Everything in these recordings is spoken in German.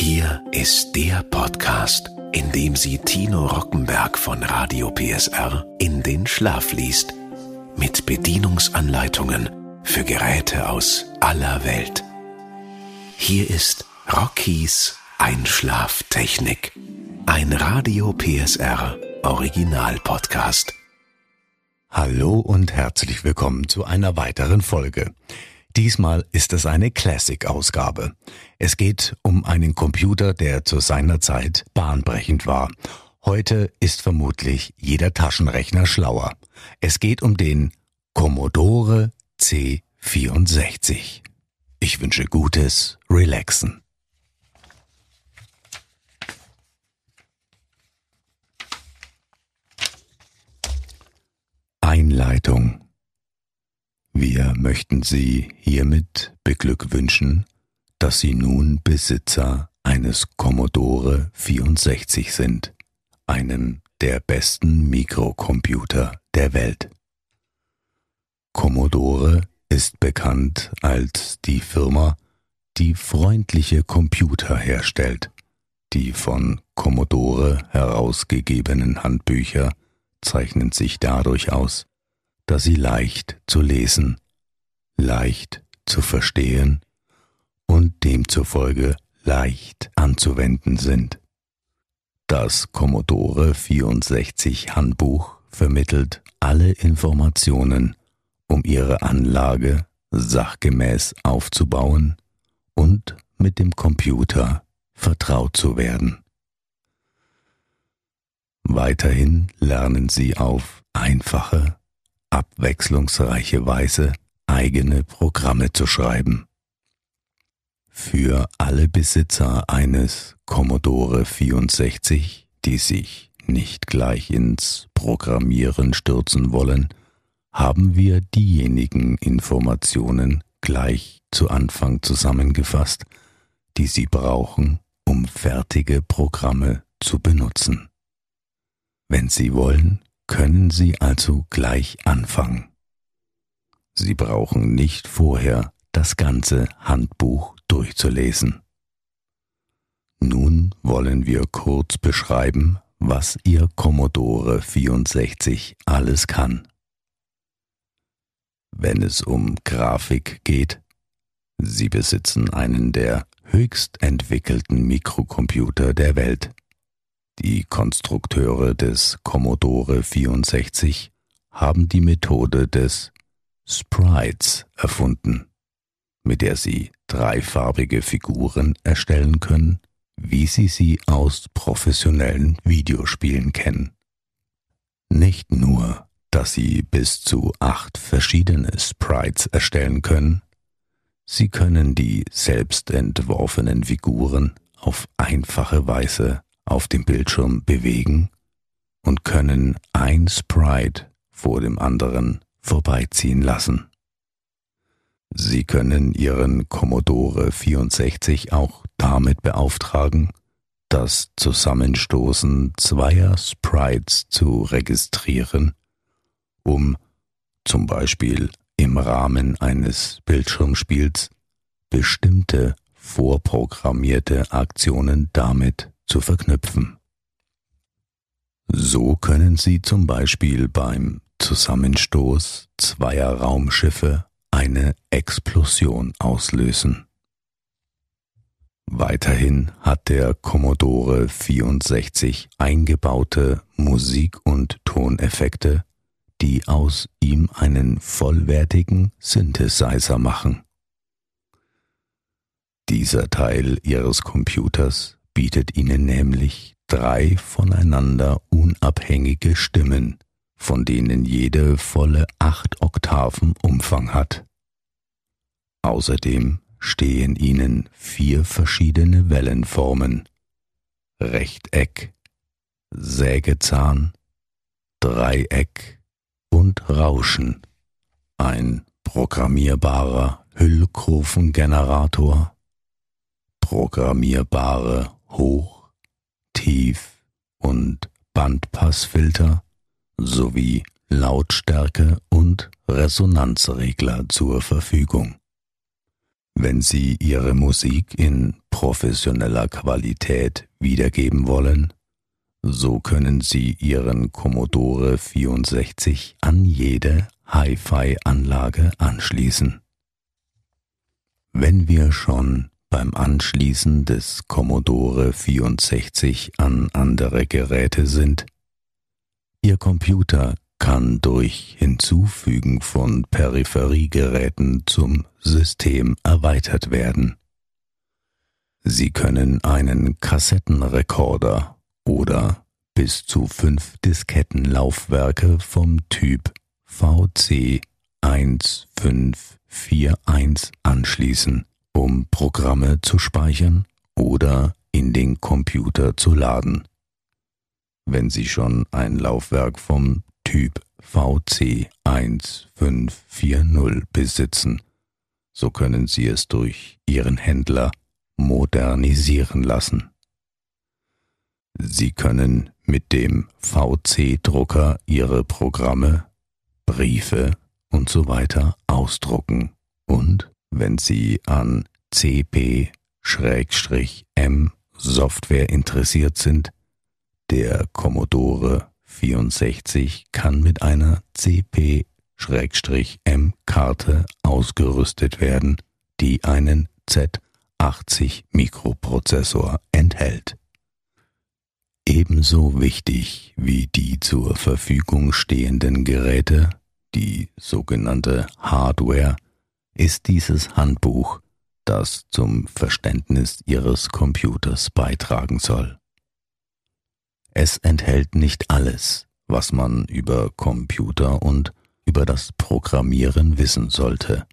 Hier ist der Podcast, in dem sie Tino Rockenberg von Radio PSR in den Schlaf liest. Mit Bedienungsanleitungen für Geräte aus aller Welt. Hier ist Rockies Einschlaftechnik. Ein Radio PSR Original Podcast. Hallo und herzlich willkommen zu einer weiteren Folge. Diesmal ist es eine Classic-Ausgabe. Es geht um einen Computer, der zu seiner Zeit bahnbrechend war. Heute ist vermutlich jeder Taschenrechner schlauer. Es geht um den Commodore C64. Ich wünsche gutes Relaxen. Einleitung wir möchten Sie hiermit beglückwünschen, dass Sie nun Besitzer eines Commodore 64 sind, einem der besten Mikrocomputer der Welt. Commodore ist bekannt als die Firma, die freundliche Computer herstellt. Die von Commodore herausgegebenen Handbücher zeichnen sich dadurch aus, da sie leicht zu lesen, leicht zu verstehen und demzufolge leicht anzuwenden sind. Das Commodore 64 Handbuch vermittelt alle Informationen, um Ihre Anlage sachgemäß aufzubauen und mit dem Computer vertraut zu werden. Weiterhin lernen Sie auf einfache abwechslungsreiche Weise eigene Programme zu schreiben. Für alle Besitzer eines Commodore 64, die sich nicht gleich ins Programmieren stürzen wollen, haben wir diejenigen Informationen gleich zu Anfang zusammengefasst, die Sie brauchen, um fertige Programme zu benutzen. Wenn Sie wollen, können Sie also gleich anfangen. Sie brauchen nicht vorher das ganze Handbuch durchzulesen. Nun wollen wir kurz beschreiben, was Ihr Commodore 64 alles kann. Wenn es um Grafik geht, Sie besitzen einen der höchst entwickelten Mikrocomputer der Welt. Die Konstrukteure des Commodore 64 haben die Methode des Sprites erfunden, mit der sie dreifarbige Figuren erstellen können, wie sie sie aus professionellen Videospielen kennen. Nicht nur, dass sie bis zu acht verschiedene Sprites erstellen können, sie können die selbst entworfenen Figuren auf einfache Weise auf dem Bildschirm bewegen und können ein Sprite vor dem anderen vorbeiziehen lassen. Sie können Ihren Commodore 64 auch damit beauftragen, das Zusammenstoßen zweier Sprites zu registrieren, um zum Beispiel im Rahmen eines Bildschirmspiels bestimmte vorprogrammierte Aktionen damit zu verknüpfen. So können Sie zum Beispiel beim Zusammenstoß zweier Raumschiffe eine Explosion auslösen. Weiterhin hat der Commodore 64 eingebaute Musik- und Toneffekte, die aus ihm einen vollwertigen Synthesizer machen. Dieser Teil Ihres Computers bietet ihnen nämlich drei voneinander unabhängige Stimmen, von denen jede volle acht Oktaven Umfang hat. Außerdem stehen ihnen vier verschiedene Wellenformen Rechteck, Sägezahn, Dreieck und Rauschen, ein programmierbarer Hüllkurvengenerator, programmierbare Hoch-, Tief- und Bandpassfilter sowie Lautstärke und Resonanzregler zur Verfügung. Wenn Sie Ihre Musik in professioneller Qualität wiedergeben wollen, so können Sie Ihren Commodore 64 an jede Hi-Fi-Anlage anschließen. Wenn wir schon beim Anschließen des Commodore 64 an andere Geräte sind, Ihr Computer kann durch Hinzufügen von Peripheriegeräten zum System erweitert werden. Sie können einen Kassettenrekorder oder bis zu fünf Diskettenlaufwerke vom Typ VC 1541 anschließen, um Programme zu speichern oder in den Computer zu laden. Wenn Sie schon ein Laufwerk vom Typ VC 1540 besitzen, so können Sie es durch Ihren Händler modernisieren lassen. Sie können mit dem VC-Drucker Ihre Programme, Briefe und so ausdrucken und wenn Sie an CP-M Software interessiert sind, der Commodore 64 kann mit einer CP-M-Karte ausgerüstet werden, die einen Z80 Mikroprozessor enthält. Ebenso wichtig wie die zur Verfügung stehenden Geräte, die sogenannte Hardware, ist dieses Handbuch, das zum Verständnis Ihres Computers beitragen soll. Es enthält nicht alles, was man über Computer und über das Programmieren wissen sollte,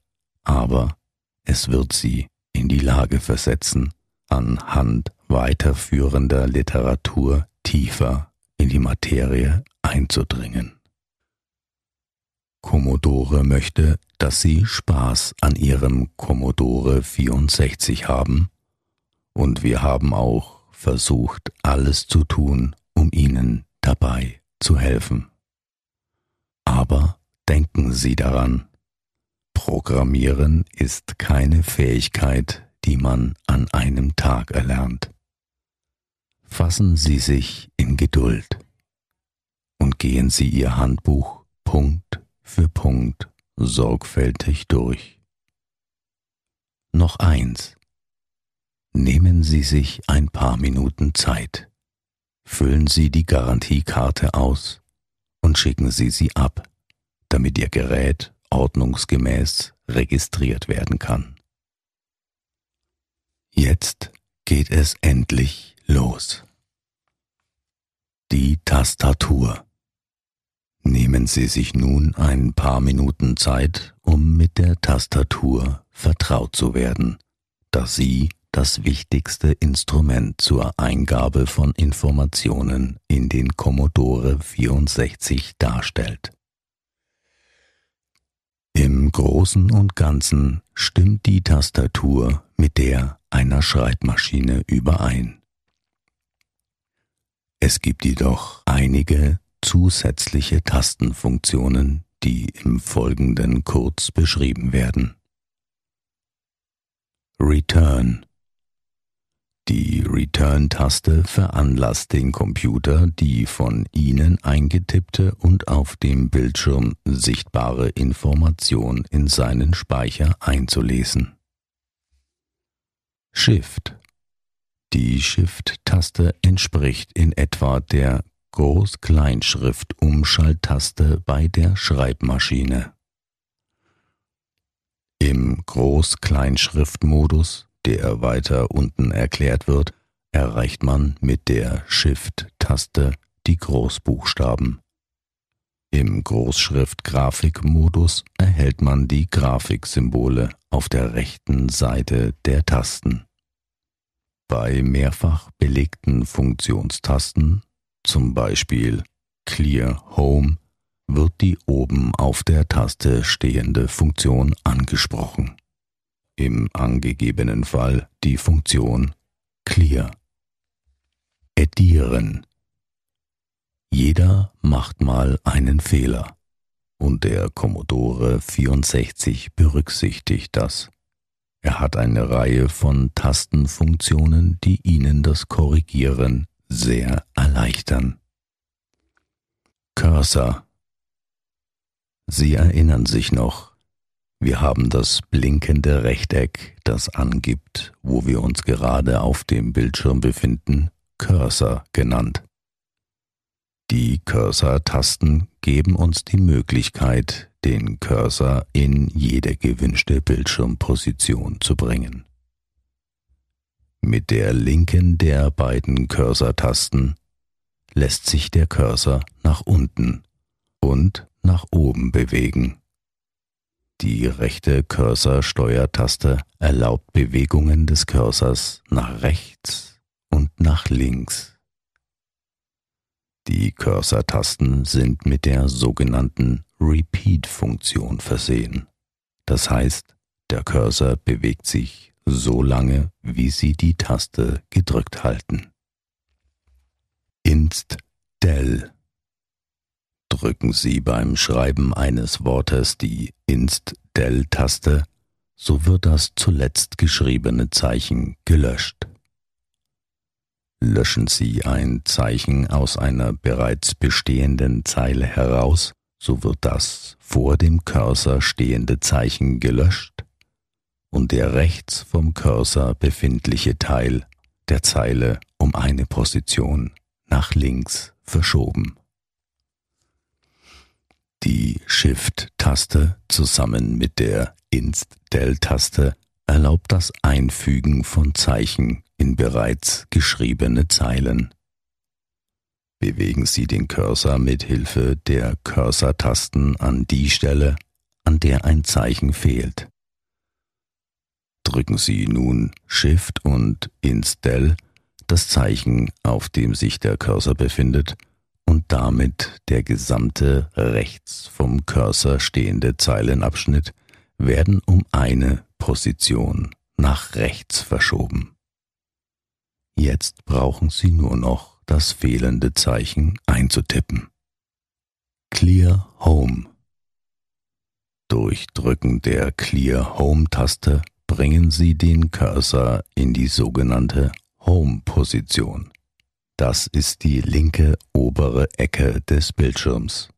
aber es wird Sie in die Lage versetzen, anhand weiterführender Literatur tiefer in die Materie einzudringen. Commodore möchte, dass Sie Spaß an Ihrem Commodore 64 haben, und wir haben auch versucht, alles zu tun, um Ihnen dabei zu helfen. Aber denken Sie daran, Programmieren ist keine Fähigkeit, die man an einem Tag erlernt. Fassen Sie sich in Geduld und gehen Sie Ihr Handbuch Punkt für Punkt sorgfältig durch. Noch eins. Nehmen Sie sich ein paar Minuten Zeit füllen Sie die Garantiekarte aus und schicken Sie sie ab, damit Ihr Gerät ordnungsgemäß registriert werden kann. Jetzt geht es endlich los. Die Tastatur. Nehmen Sie sich nun ein paar Minuten Zeit, um mit der Tastatur vertraut zu werden, da sie das wichtigste Instrument zur Eingabe von Informationen in den Commodore 64 darstellt. Im Großen und Ganzen stimmt die Tastatur mit der einer Schreibmaschine überein. Es gibt jedoch einige zusätzliche Tastenfunktionen, die im Folgenden kurz beschrieben werden. Return die Return-Taste veranlasst den Computer, die von Ihnen eingetippte und auf dem Bildschirm sichtbare Information in seinen Speicher einzulesen. Shift Die Shift-Taste entspricht in etwa der Groß-Kleinschrift-Umschalttaste bei der Schreibmaschine. Im Groß-Kleinschrift-Modus der weiter unten erklärt wird, erreicht man mit der Shift-Taste die Großbuchstaben. Im Großschrift-Grafik-Modus erhält man die Grafiksymbole auf der rechten Seite der Tasten. Bei mehrfach belegten Funktionstasten, zum Beispiel Clear Home, wird die oben auf der Taste stehende Funktion angesprochen im angegebenen Fall die Funktion Clear. Edieren. Jeder macht mal einen Fehler und der Commodore 64 berücksichtigt das. Er hat eine Reihe von Tastenfunktionen, die Ihnen das Korrigieren sehr erleichtern. Cursor Sie erinnern sich noch, wir haben das blinkende Rechteck, das angibt, wo wir uns gerade auf dem Bildschirm befinden, Cursor genannt. Die Cursor-Tasten geben uns die Möglichkeit, den Cursor in jede gewünschte Bildschirmposition zu bringen. Mit der linken der beiden Cursor-Tasten lässt sich der Cursor nach unten und nach oben bewegen. Die rechte Cursor-Steuertaste erlaubt Bewegungen des Cursors nach rechts und nach links. Die Cursor-Tasten sind mit der sogenannten Repeat-Funktion versehen. Das heißt, der Cursor bewegt sich so lange, wie Sie die Taste gedrückt halten. Inst Del Drücken Sie beim Schreiben eines Wortes die Inst-Del-Taste, so wird das zuletzt geschriebene Zeichen gelöscht. Löschen Sie ein Zeichen aus einer bereits bestehenden Zeile heraus, so wird das vor dem Cursor stehende Zeichen gelöscht und der rechts vom Cursor befindliche Teil der Zeile um eine Position nach links verschoben. Die Shift-Taste zusammen mit der Inst-Del-Taste erlaubt das Einfügen von Zeichen in bereits geschriebene Zeilen. Bewegen Sie den Cursor mit Hilfe der Cursor-Tasten an die Stelle, an der ein Zeichen fehlt. Drücken Sie nun Shift und Inst-Del, das Zeichen, auf dem sich der Cursor befindet, und damit der gesamte rechts vom Cursor stehende Zeilenabschnitt werden um eine Position nach rechts verschoben. Jetzt brauchen Sie nur noch das fehlende Zeichen einzutippen. Clear Home Durch Drücken der Clear Home Taste bringen Sie den Cursor in die sogenannte Home-Position. Das ist die linke obere Ecke des Bildschirms.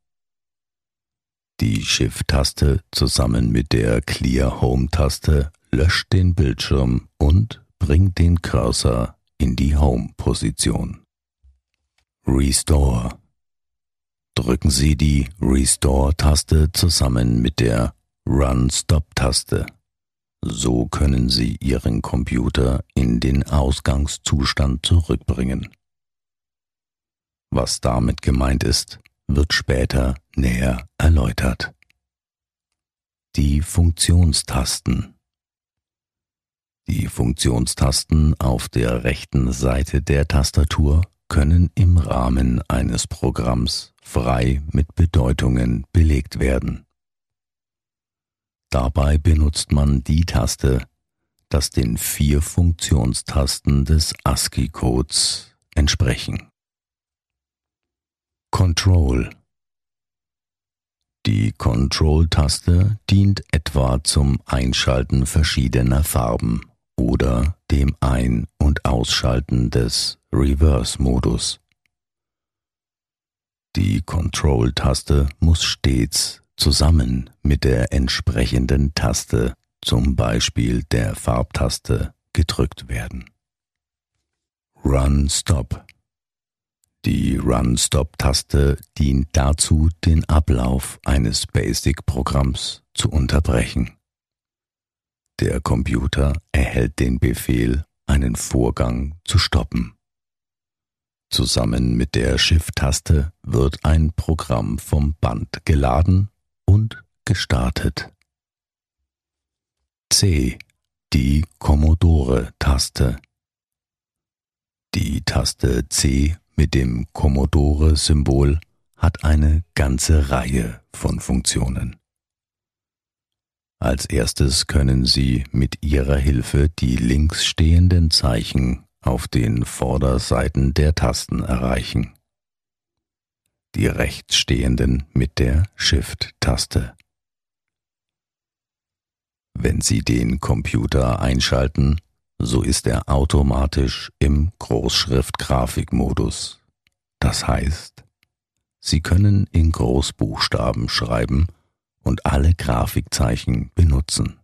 Die Shift-Taste zusammen mit der Clear Home-Taste löscht den Bildschirm und bringt den Cursor in die Home-Position. Restore. Drücken Sie die Restore-Taste zusammen mit der Run-Stop-Taste. So können Sie Ihren Computer in den Ausgangszustand zurückbringen. Was damit gemeint ist, wird später näher erläutert. Die Funktionstasten Die Funktionstasten auf der rechten Seite der Tastatur können im Rahmen eines Programms frei mit Bedeutungen belegt werden. Dabei benutzt man die Taste, das den vier Funktionstasten des ASCII-Codes entsprechen. Control Die Control-Taste dient etwa zum Einschalten verschiedener Farben oder dem Ein- und Ausschalten des Reverse-Modus. Die Control-Taste muss stets zusammen mit der entsprechenden Taste, zum Beispiel der Farbtaste, gedrückt werden. Run Stop die Run-Stop-Taste dient dazu, den Ablauf eines Basic-Programms zu unterbrechen. Der Computer erhält den Befehl, einen Vorgang zu stoppen. Zusammen mit der Shift-Taste wird ein Programm vom Band geladen und gestartet. C. Die Commodore-Taste. Die Taste C mit dem Commodore-Symbol hat eine ganze Reihe von Funktionen. Als erstes können Sie mit Ihrer Hilfe die links stehenden Zeichen auf den Vorderseiten der Tasten erreichen. Die rechts stehenden mit der Shift-Taste. Wenn Sie den Computer einschalten, so ist er automatisch im Großschriftgrafikmodus. Das heißt, Sie können in Großbuchstaben schreiben und alle Grafikzeichen benutzen.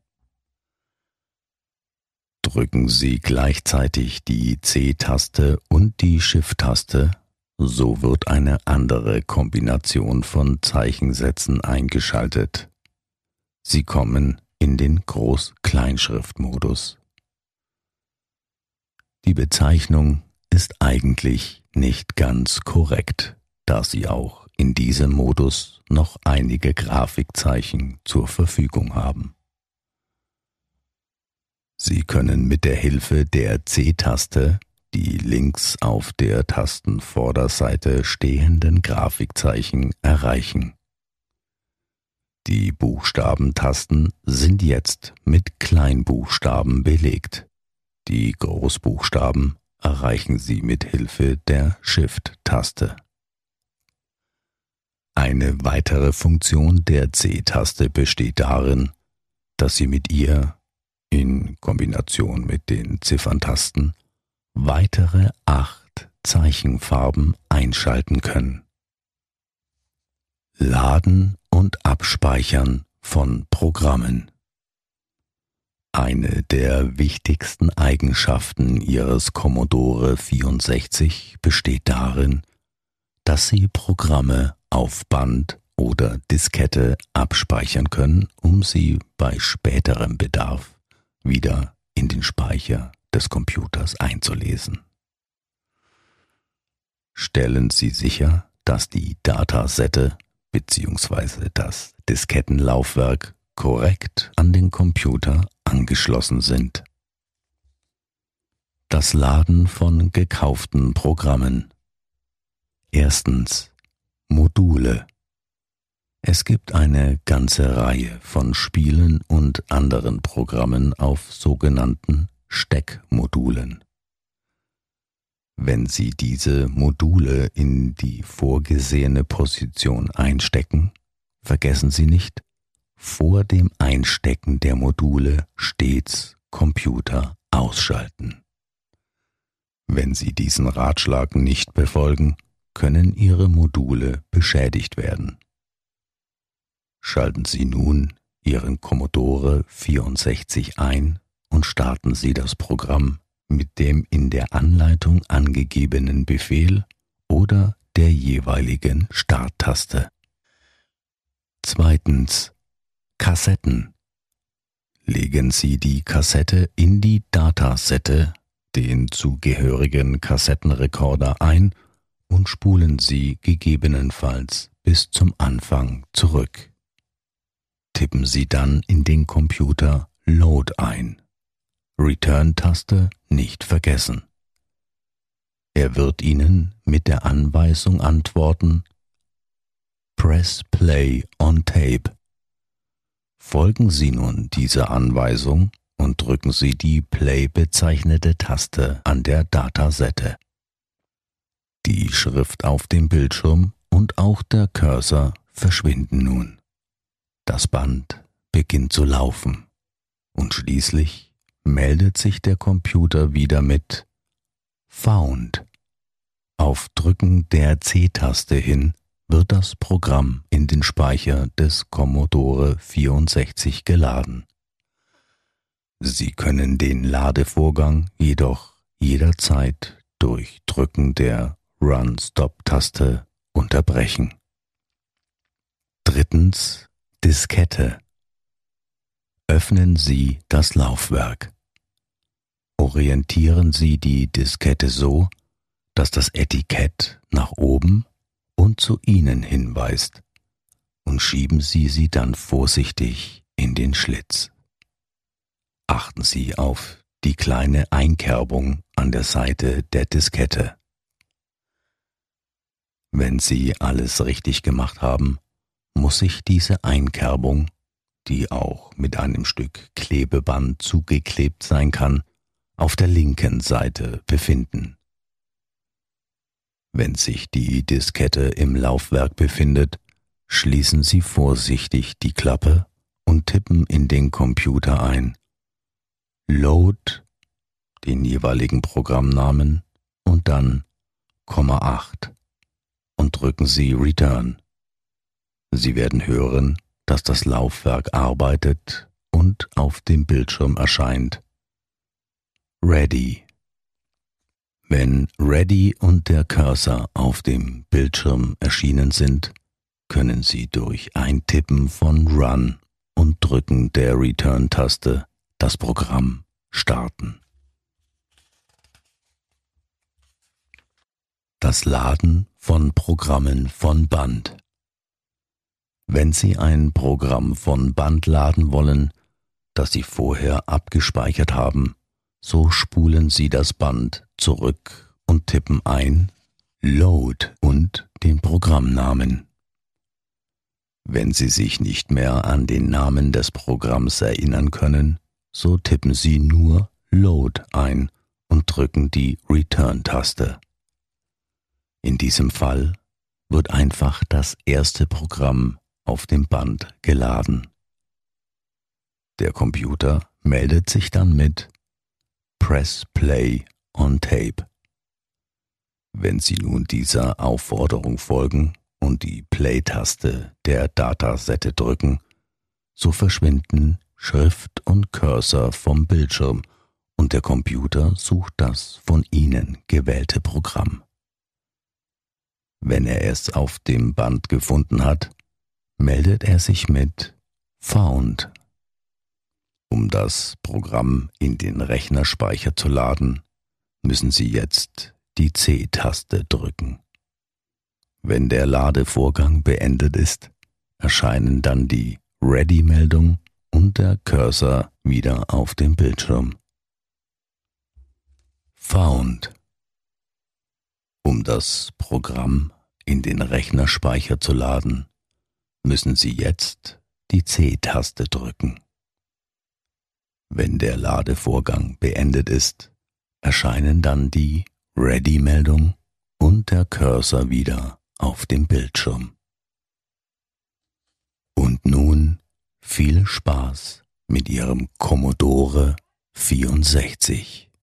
Drücken Sie gleichzeitig die C-Taste und die Shift-Taste, so wird eine andere Kombination von Zeichensätzen eingeschaltet. Sie kommen in den Groß-Kleinschriftmodus. Die Bezeichnung ist eigentlich nicht ganz korrekt, da Sie auch in diesem Modus noch einige Grafikzeichen zur Verfügung haben. Sie können mit der Hilfe der C-Taste die links auf der Tastenvorderseite stehenden Grafikzeichen erreichen. Die Buchstabentasten sind jetzt mit Kleinbuchstaben belegt. Die Großbuchstaben erreichen Sie mit Hilfe der Shift-Taste. Eine weitere Funktion der C-Taste besteht darin, dass Sie mit ihr in Kombination mit den Zifferntasten weitere acht Zeichenfarben einschalten können. Laden und Abspeichern von Programmen. Eine der wichtigsten Eigenschaften Ihres Commodore 64 besteht darin, dass Sie Programme auf Band oder Diskette abspeichern können, um sie bei späterem Bedarf wieder in den Speicher des Computers einzulesen. Stellen Sie sicher, dass die Datasette bzw. das Diskettenlaufwerk korrekt an den Computer angeschlossen sind. Das Laden von gekauften Programmen. Erstens Module. Es gibt eine ganze Reihe von Spielen und anderen Programmen auf sogenannten Steckmodulen. Wenn Sie diese Module in die vorgesehene Position einstecken, vergessen Sie nicht, vor dem Einstecken der Module stets Computer ausschalten. Wenn Sie diesen Ratschlag nicht befolgen, können Ihre Module beschädigt werden. Schalten Sie nun Ihren Commodore 64 ein und starten Sie das Programm mit dem in der Anleitung angegebenen Befehl oder der jeweiligen Starttaste. Zweitens Kassetten. Legen Sie die Kassette in die Datasette, den zugehörigen Kassettenrekorder ein und spulen Sie gegebenenfalls bis zum Anfang zurück tippen Sie dann in den Computer Load ein. Return-Taste nicht vergessen. Er wird Ihnen mit der Anweisung antworten Press Play on Tape. Folgen Sie nun dieser Anweisung und drücken Sie die Play bezeichnete Taste an der Datasette. Die Schrift auf dem Bildschirm und auch der Cursor verschwinden nun. Das Band beginnt zu laufen und schließlich meldet sich der Computer wieder mit Found. Auf Drücken der C-Taste hin wird das Programm in den Speicher des Commodore 64 geladen. Sie können den Ladevorgang jedoch jederzeit durch Drücken der Run-Stop-Taste unterbrechen. Drittens Diskette. Öffnen Sie das Laufwerk. Orientieren Sie die Diskette so, dass das Etikett nach oben und zu Ihnen hinweist und schieben Sie sie dann vorsichtig in den Schlitz. Achten Sie auf die kleine Einkerbung an der Seite der Diskette. Wenn Sie alles richtig gemacht haben, muss sich diese Einkerbung, die auch mit einem Stück Klebeband zugeklebt sein kann, auf der linken Seite befinden. Wenn sich die Diskette im Laufwerk befindet, schließen Sie vorsichtig die Klappe und tippen in den Computer ein Load, den jeweiligen Programmnamen und dann Komma 8 und drücken Sie Return. Sie werden hören, dass das Laufwerk arbeitet und auf dem Bildschirm erscheint. Ready. Wenn Ready und der Cursor auf dem Bildschirm erschienen sind, können Sie durch Eintippen von Run und Drücken der Return-Taste das Programm starten. Das Laden von Programmen von Band. Wenn Sie ein Programm von Band laden wollen, das Sie vorher abgespeichert haben, so spulen Sie das Band zurück und tippen ein Load und den Programmnamen. Wenn Sie sich nicht mehr an den Namen des Programms erinnern können, so tippen Sie nur Load ein und drücken die Return-Taste. In diesem Fall wird einfach das erste Programm auf dem Band geladen. Der Computer meldet sich dann mit Press Play on Tape. Wenn Sie nun dieser Aufforderung folgen und die Play-Taste der Datasette drücken, so verschwinden Schrift und Cursor vom Bildschirm und der Computer sucht das von Ihnen gewählte Programm. Wenn er es auf dem Band gefunden hat, meldet er sich mit Found um das Programm in den Rechnerspeicher zu laden, müssen Sie jetzt die C-Taste drücken. Wenn der Ladevorgang beendet ist, erscheinen dann die Ready-Meldung und der Cursor wieder auf dem Bildschirm. Found. Um das Programm in den Rechnerspeicher zu laden, müssen Sie jetzt die C-Taste drücken. Wenn der Ladevorgang beendet ist, erscheinen dann die Ready-Meldung und der Cursor wieder auf dem Bildschirm. Und nun viel Spaß mit Ihrem Commodore 64.